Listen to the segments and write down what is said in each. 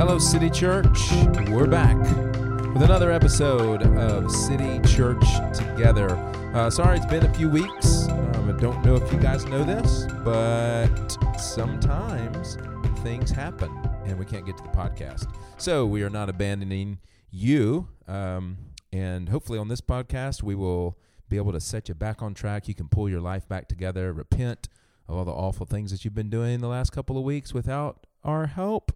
Hello, City Church. We're back with another episode of City Church Together. Uh, sorry, it's been a few weeks. Um, I don't know if you guys know this, but sometimes things happen and we can't get to the podcast. So we are not abandoning you. Um, and hopefully, on this podcast, we will be able to set you back on track. You can pull your life back together, repent of all the awful things that you've been doing the last couple of weeks without our help.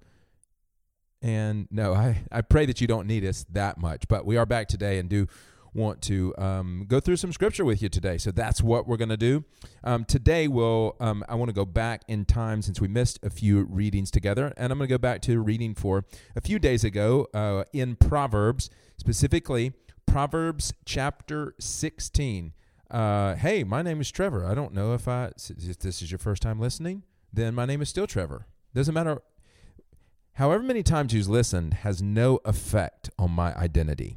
And no, I, I pray that you don't need us that much, but we are back today and do want to um, go through some scripture with you today. So that's what we're going to do. Um, today, we'll, um, I want to go back in time since we missed a few readings together, and I'm going to go back to reading for a few days ago uh, in Proverbs, specifically Proverbs chapter 16. Uh, hey, my name is Trevor. I don't know if I if this is your first time listening. Then my name is still Trevor. Doesn't matter however many times you've listened has no effect on my identity.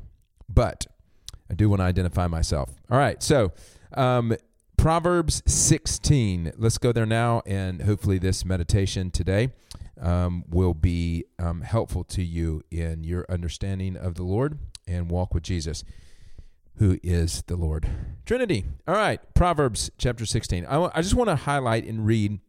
But I do want to identify myself. All right, so um, Proverbs 16. Let's go there now, and hopefully, this meditation today um, will be um, helpful to you in your understanding of the Lord and walk with Jesus, who is the Lord. Trinity. All right, Proverbs chapter 16. I, w- I just want to highlight and read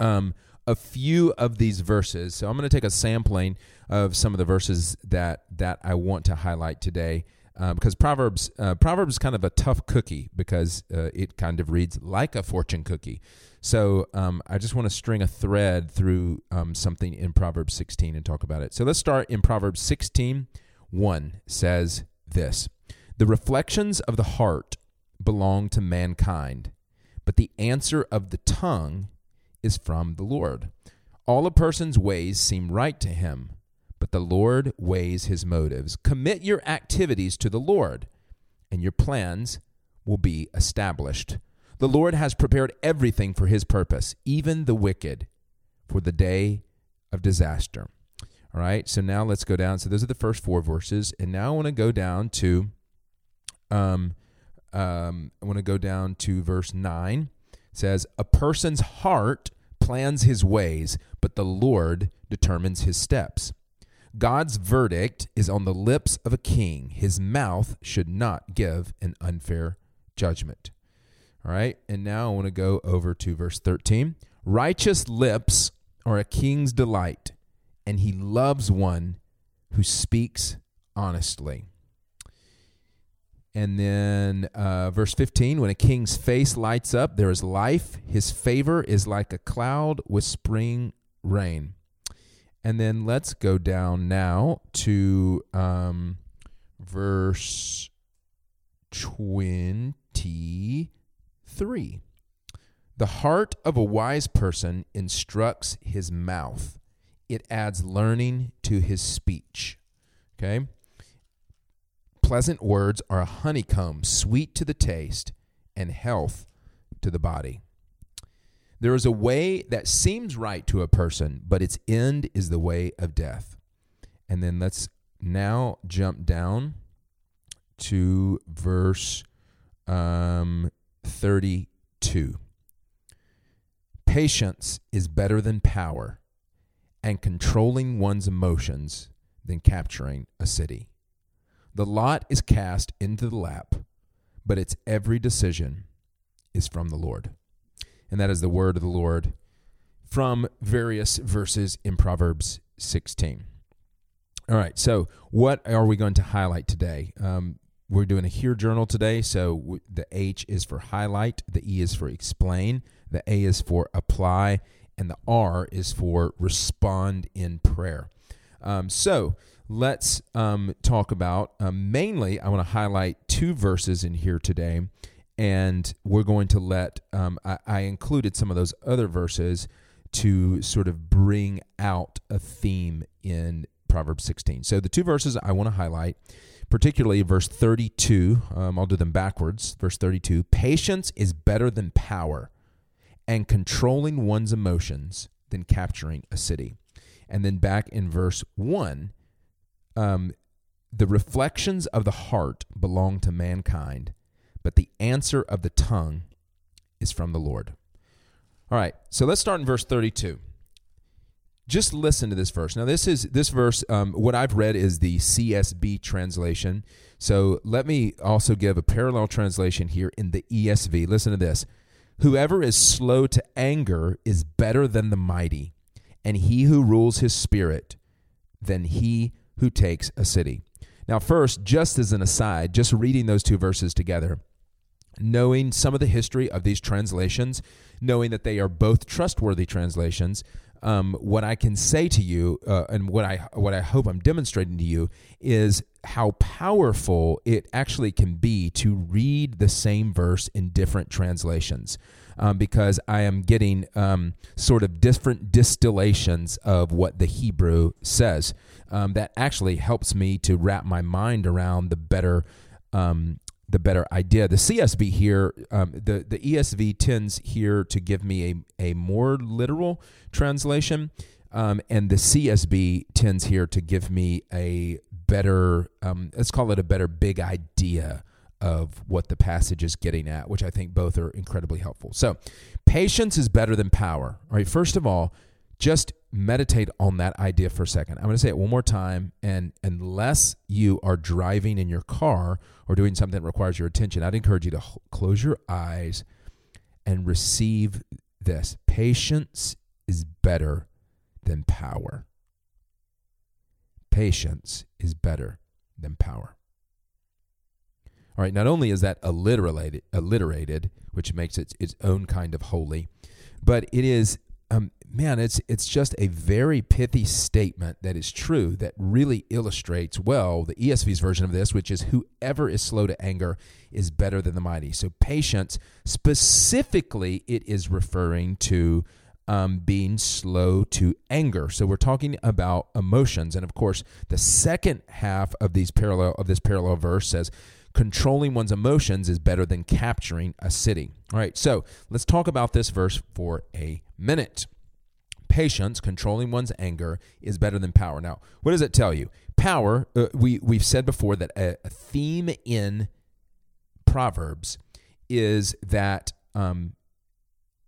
um, a few of these verses. So I'm going to take a sampling of some of the verses that that I want to highlight today. Um, because Proverbs uh, Proverbs is kind of a tough cookie because uh, it kind of reads like a fortune cookie. So um, I just want to string a thread through um, something in Proverbs 16 and talk about it. So let's start in Proverbs 16. 1 says this The reflections of the heart belong to mankind, but the answer of the tongue is from the Lord. All a person's ways seem right to him, but the Lord weighs his motives. Commit your activities to the Lord, and your plans will be established. The Lord has prepared everything for his purpose, even the wicked, for the day of disaster. All right, so now let's go down. So those are the first four verses, and now I want to go down to, um, um, I want to go down to verse nine. Says, "A person's heart plans his ways, but the Lord determines his steps." God's verdict is on the lips of a king. His mouth should not give an unfair judgment. All right, and now I want to go over to verse 13. Righteous lips are a king's delight and he loves one who speaks honestly. And then uh, verse 15 when a king's face lights up, there is life. His favor is like a cloud with spring rain. And then let's go down now to um, verse 23. The heart of a wise person instructs his mouth it adds learning to his speech. Okay? Pleasant words are a honeycomb, sweet to the taste, and health to the body. There is a way that seems right to a person, but its end is the way of death. And then let's now jump down to verse um, 32. Patience is better than power and controlling one's emotions than capturing a city. The lot is cast into the lap, but its every decision is from the Lord. And that is the word of the Lord from various verses in Proverbs 16. All right, so what are we going to highlight today? Um, we're doing a Hear Journal today, so the H is for highlight, the E is for explain, the A is for apply, and the R is for respond in prayer. Um, so let's um, talk about um, mainly, I want to highlight two verses in here today, and we're going to let, um, I, I included some of those other verses to sort of bring out a theme in Proverbs 16. So the two verses I want to highlight, particularly verse 32, um, I'll do them backwards. Verse 32 Patience is better than power and controlling one's emotions than capturing a city. And then back in verse 1, um, the reflections of the heart belong to mankind, but the answer of the tongue is from the Lord. All right, so let's start in verse 32. just listen to this verse. Now, this is this verse. Um, what I've read is the CSB translation. So let me also give a parallel translation here in the ESV. Listen to this: Whoever is slow to anger is better than the mighty, and he who rules his spirit than he who takes a city. Now, first, just as an aside, just reading those two verses together, knowing some of the history of these translations, knowing that they are both trustworthy translations, um, what I can say to you, uh, and what I what I hope I'm demonstrating to you, is how powerful it actually can be to read the same verse in different translations. Um, because I am getting um, sort of different distillations of what the Hebrew says. Um, that actually helps me to wrap my mind around the better um, the better idea. The CSB here, um, the the ESV tends here to give me a a more literal translation, um, and the CSB tends here to give me a better, let's call it a better big idea of what the passage is getting at, which I think both are incredibly helpful. So, patience is better than power. All right, first of all, just meditate on that idea for a second. I'm going to say it one more time. And unless you are driving in your car or doing something that requires your attention, I'd encourage you to close your eyes and receive this. Patience is better than power. Patience is better than power. All right, not only is that alliterated, alliterated which makes it its own kind of holy, but it is um, man, it's it's just a very pithy statement that is true that really illustrates well the ESV's version of this, which is whoever is slow to anger is better than the mighty. So patience, specifically, it is referring to um, being slow to anger. So we're talking about emotions, and of course, the second half of these parallel of this parallel verse says controlling one's emotions is better than capturing a city. All right, so let's talk about this verse for a minute. Patience, controlling one's anger, is better than power. Now, what does it tell you? Power, uh, we, we've said before that a, a theme in Proverbs is that um,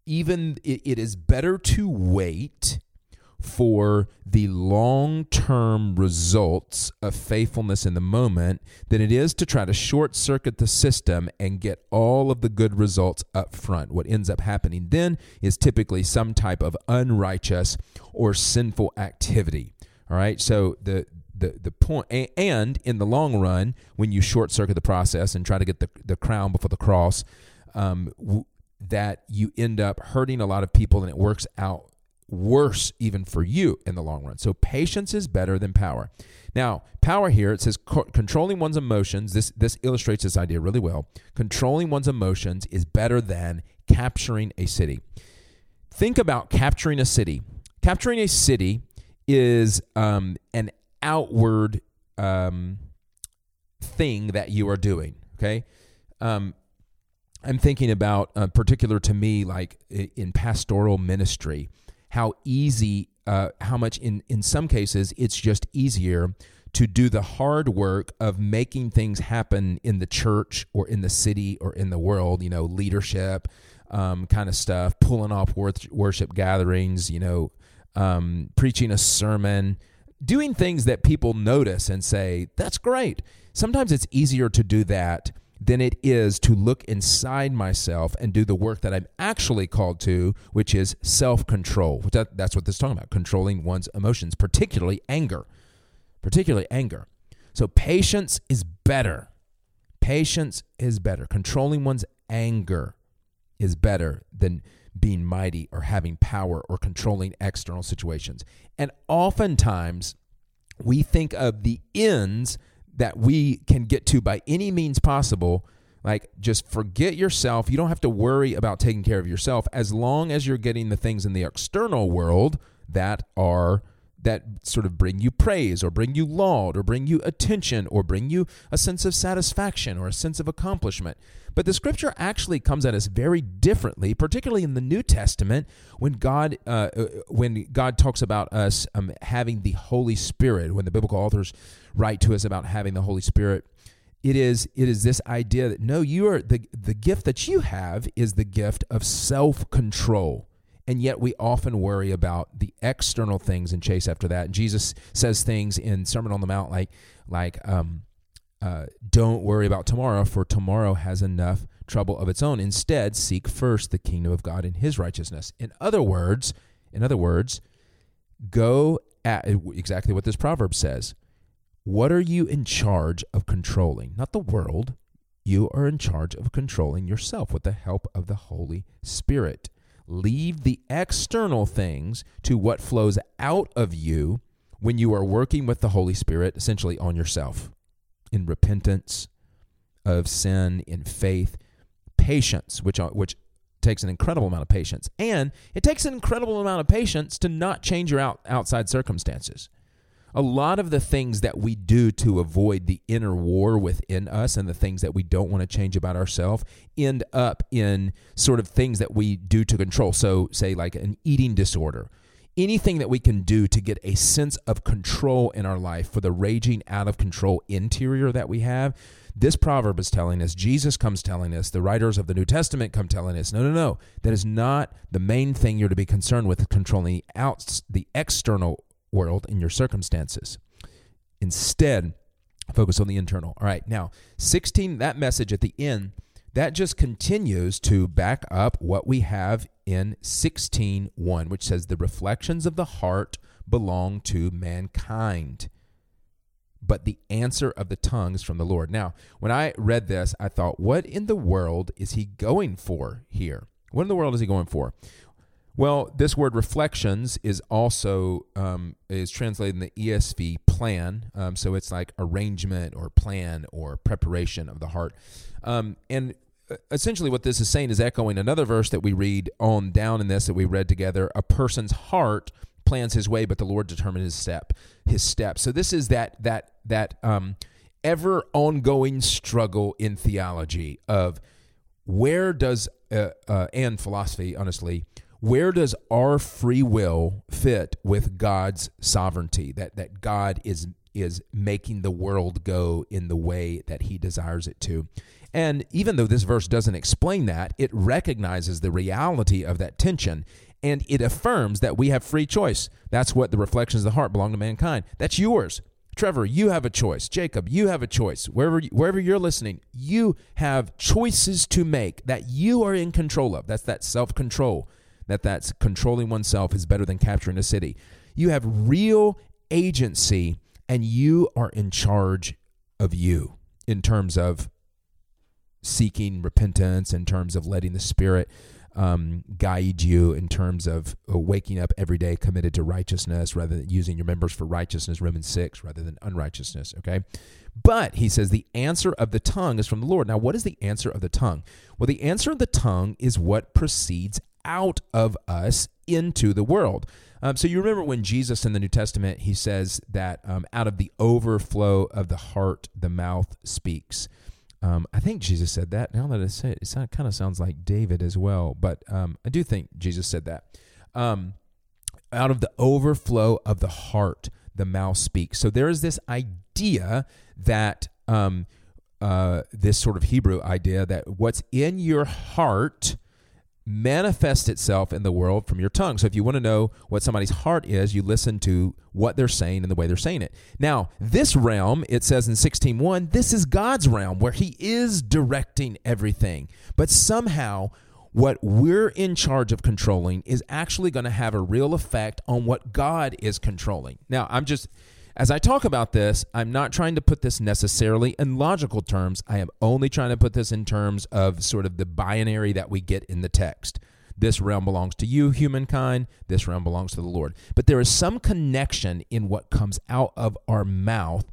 even it, it is better to wait for the long term results of faithfulness in the moment than it is to try to short circuit the system and get all of the good results up front. What ends up happening then is typically some type of unrighteous or sinful activity. All right. So the the the point and in the long run, when you short circuit the process and try to get the the crown before the cross, um, w- that you end up hurting a lot of people and it works out worse even for you in the long run. So patience is better than power. Now, power here it says co- controlling one's emotions. This this illustrates this idea really well. Controlling one's emotions is better than capturing a city. Think about capturing a city. Capturing a city is um, an outward um, thing that you are doing. Okay. Um, I'm thinking about, uh, particular to me, like in pastoral ministry how easy, uh, how much in, in some cases it's just easier to do the hard work of making things happen in the church or in the city or in the world, you know, leadership um, kind of stuff, pulling off worship gatherings, you know, um, preaching a sermon, doing things that people notice and say, that's great. Sometimes it's easier to do that than it is to look inside myself and do the work that I'm actually called to, which is self control. That, that's what this is talking about controlling one's emotions, particularly anger. Particularly anger. So patience is better. Patience is better. Controlling one's anger is better than being mighty or having power or controlling external situations. And oftentimes, we think of the ends that we can get to by any means possible like just forget yourself you don't have to worry about taking care of yourself as long as you're getting the things in the external world that are that sort of bring you praise or bring you laud or bring you attention or bring you a sense of satisfaction or a sense of accomplishment. But the scripture actually comes at us very differently, particularly in the New Testament when God uh, uh, when God talks about us um, having the Holy Spirit. When the biblical authors write to us about having the Holy Spirit, it is it is this idea that no, you are the the gift that you have is the gift of self control and yet we often worry about the external things and chase after that. And Jesus says things in Sermon on the Mount like, like, um, uh, don't worry about tomorrow, for tomorrow has enough trouble of its own. Instead, seek first the kingdom of God and His righteousness. In other words, in other words, go at exactly what this proverb says. What are you in charge of controlling? Not the world. You are in charge of controlling yourself with the help of the Holy Spirit. Leave the external things to what flows out of you when you are working with the Holy Spirit, essentially on yourself in repentance of sin, in faith, patience, which which takes an incredible amount of patience, and it takes an incredible amount of patience to not change your out, outside circumstances. A lot of the things that we do to avoid the inner war within us and the things that we don't want to change about ourselves end up in sort of things that we do to control. So, say, like an eating disorder anything that we can do to get a sense of control in our life for the raging out of control interior that we have. This proverb is telling us, Jesus comes telling us, the writers of the New Testament come telling us, no, no, no, that is not the main thing you're to be concerned with, controlling the, out, the external world in your circumstances. Instead, focus on the internal. All right, now, 16, that message at the end that just continues to back up what we have in 16.1, which says, The reflections of the heart belong to mankind. But the answer of the tongues from the Lord. Now, when I read this, I thought, what in the world is he going for here? What in the world is he going for? Well, this word reflections is also um, is translated in the ESV plan, um, so it's like arrangement or plan or preparation of the heart. Um, and essentially what this is saying is echoing another verse that we read on down in this that we read together. A person's heart plans his way but the lord determines his step his step. So this is that that that um ever ongoing struggle in theology of where does uh, uh, and philosophy honestly where does our free will fit with god's sovereignty? That that god is is making the world go in the way that he desires it to and even though this verse doesn't explain that, it recognizes the reality of that tension and it affirms that we have free choice. That's what the reflections of the heart belong to mankind. That's yours. Trevor, you have a choice. Jacob, you have a choice. Wherever wherever you're listening, you have choices to make that you are in control of. That's that self-control. That that's controlling oneself is better than capturing a city. You have real agency and you are in charge of you in terms of seeking repentance, in terms of letting the Spirit um, guide you, in terms of uh, waking up every day committed to righteousness rather than using your members for righteousness, Romans 6, rather than unrighteousness, okay? But he says the answer of the tongue is from the Lord. Now, what is the answer of the tongue? Well, the answer of the tongue is what proceeds out of us into the world. Um, so you remember when Jesus in the New Testament, he says that um, out of the overflow of the heart, the mouth speaks. Um, I think Jesus said that. Now that I say it, it kind of sounds like David as well, but um, I do think Jesus said that. Um, out of the overflow of the heart, the mouth speaks. So there is this idea that um, uh, this sort of Hebrew idea that what's in your heart manifests itself in the world from your tongue. So if you want to know what somebody's heart is, you listen to what they're saying and the way they're saying it. Now, this realm, it says in 16:1, this is God's realm where he is directing everything. But somehow what we're in charge of controlling is actually going to have a real effect on what God is controlling. Now, I'm just as I talk about this, I'm not trying to put this necessarily in logical terms. I am only trying to put this in terms of sort of the binary that we get in the text. This realm belongs to you, humankind. This realm belongs to the Lord. But there is some connection in what comes out of our mouth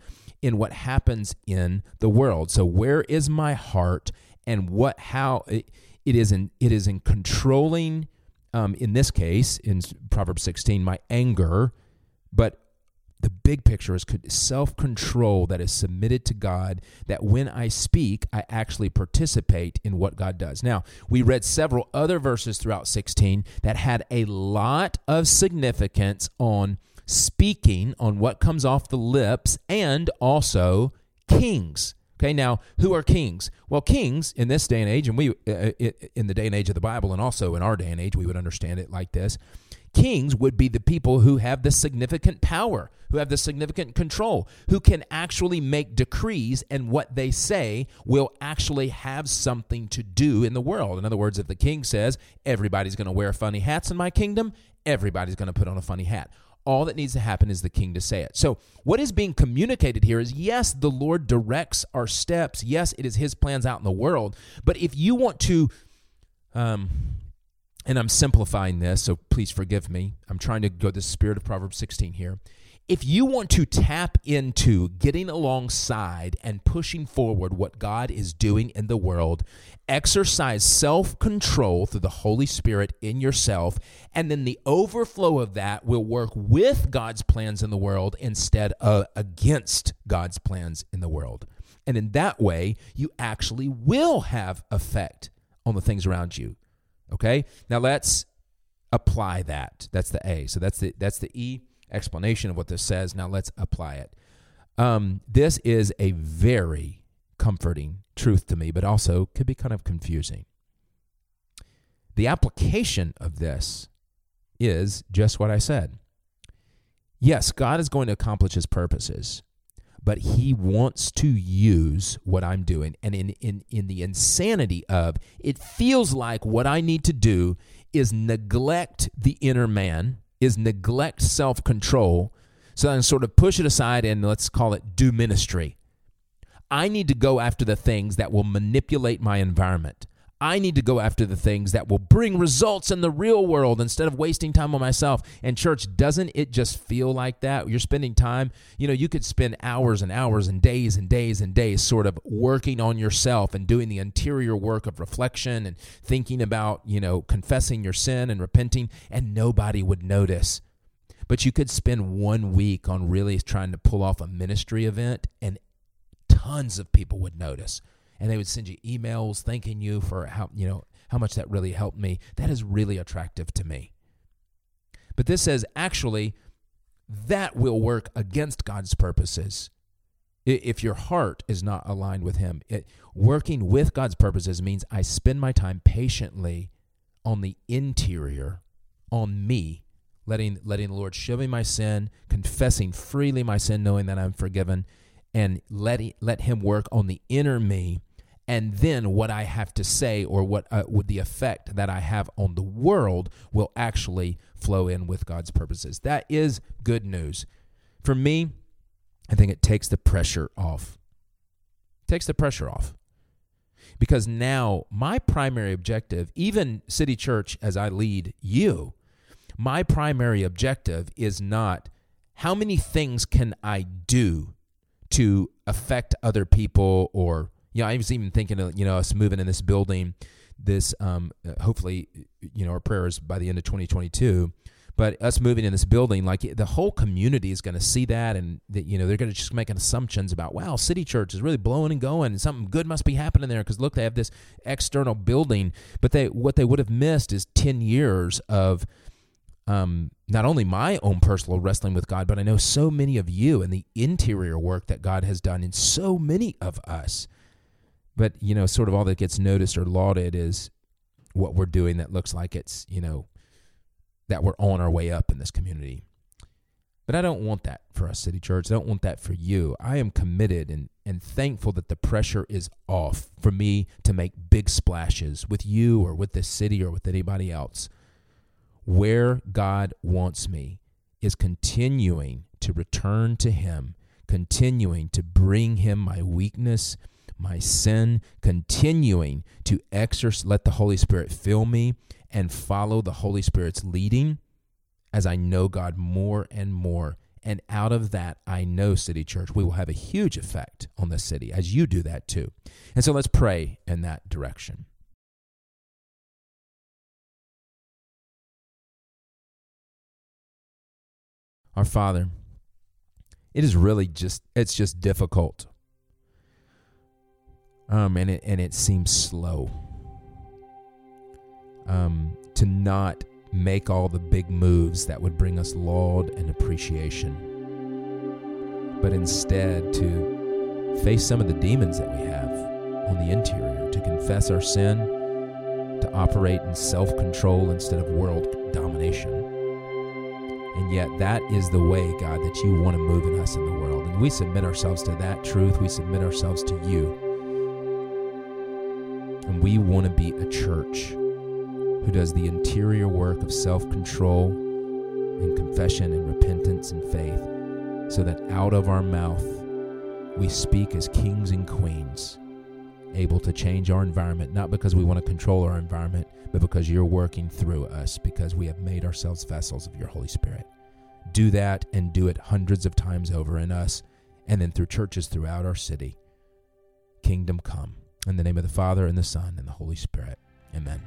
in what happens in the world. So where is my heart and what how it, it is in it is in controlling um, in this case in Proverbs 16 my anger but the big picture is self control that is submitted to God, that when I speak, I actually participate in what God does. Now, we read several other verses throughout 16 that had a lot of significance on speaking, on what comes off the lips, and also kings. Okay, now who are kings? Well, kings in this day and age, and we uh, in the day and age of the Bible, and also in our day and age, we would understand it like this: kings would be the people who have the significant power, who have the significant control, who can actually make decrees, and what they say will actually have something to do in the world. In other words, if the king says everybody's going to wear funny hats in my kingdom, everybody's going to put on a funny hat. All that needs to happen is the king to say it. So, what is being communicated here is yes, the Lord directs our steps. Yes, it is his plans out in the world. But if you want to, um, and I'm simplifying this, so please forgive me. I'm trying to go the spirit of Proverbs 16 here. If you want to tap into getting alongside and pushing forward what God is doing in the world, exercise self control through the Holy Spirit in yourself, and then the overflow of that will work with God's plans in the world instead of against God's plans in the world. And in that way, you actually will have effect on the things around you. Okay? Now let's apply that. That's the A. So that's the that's the E explanation of what this says. Now let's apply it. Um, this is a very comforting truth to me, but also could be kind of confusing. The application of this is just what I said. Yes, God is going to accomplish his purposes, but he wants to use what I'm doing. And in, in, in the insanity of it feels like what I need to do is neglect the inner man is neglect self control. So then sort of push it aside and let's call it do ministry. I need to go after the things that will manipulate my environment. I need to go after the things that will bring results in the real world instead of wasting time on myself. And church, doesn't it just feel like that? You're spending time, you know, you could spend hours and hours and days and days and days sort of working on yourself and doing the interior work of reflection and thinking about, you know, confessing your sin and repenting, and nobody would notice. But you could spend one week on really trying to pull off a ministry event, and tons of people would notice and they would send you emails thanking you for how you know how much that really helped me. That is really attractive to me. But this says actually that will work against god's purposes if your heart is not aligned with him. It, working with god's purposes means i spend my time patiently on the interior on me letting letting the lord show me my sin confessing freely my sin knowing that i'm forgiven and let, let him work on the inner me and then what I have to say or what uh, would the effect that I have on the world will actually flow in with God's purposes. That is good news. For me, I think it takes the pressure off. It takes the pressure off. Because now my primary objective, even City Church as I lead you, my primary objective is not how many things can I do to affect other people or you know, I was even thinking of, you know, us moving in this building, this, um, uh, hopefully, you know, our prayers by the end of 2022. But us moving in this building, like the whole community is going to see that, and that you know they're going to just make assumptions about, wow, City Church is really blowing and going, and something good must be happening there because look, they have this external building. But they what they would have missed is ten years of um, not only my own personal wrestling with God, but I know so many of you and the interior work that God has done in so many of us. But, you know, sort of all that gets noticed or lauded is what we're doing that looks like it's, you know, that we're on our way up in this community. But I don't want that for us, City Church. I don't want that for you. I am committed and, and thankful that the pressure is off for me to make big splashes with you or with this city or with anybody else. Where God wants me is continuing to return to Him, continuing to bring Him my weakness my sin, continuing to exercise, let the Holy Spirit fill me and follow the Holy Spirit's leading as I know God more and more. And out of that, I know City Church, we will have a huge effect on the city as you do that too. And so let's pray in that direction. Our Father, it is really just, it's just difficult um, and it and it seems slow. Um, to not make all the big moves that would bring us laud and appreciation, but instead to face some of the demons that we have on the interior, to confess our sin, to operate in self control instead of world domination. And yet, that is the way, God, that you want to move in us in the world. And we submit ourselves to that truth. We submit ourselves to you. And we want to be a church who does the interior work of self control and confession and repentance and faith, so that out of our mouth we speak as kings and queens, able to change our environment, not because we want to control our environment, but because you're working through us, because we have made ourselves vessels of your Holy Spirit. Do that and do it hundreds of times over in us and then through churches throughout our city. Kingdom come. In the name of the Father, and the Son, and the Holy Spirit. Amen.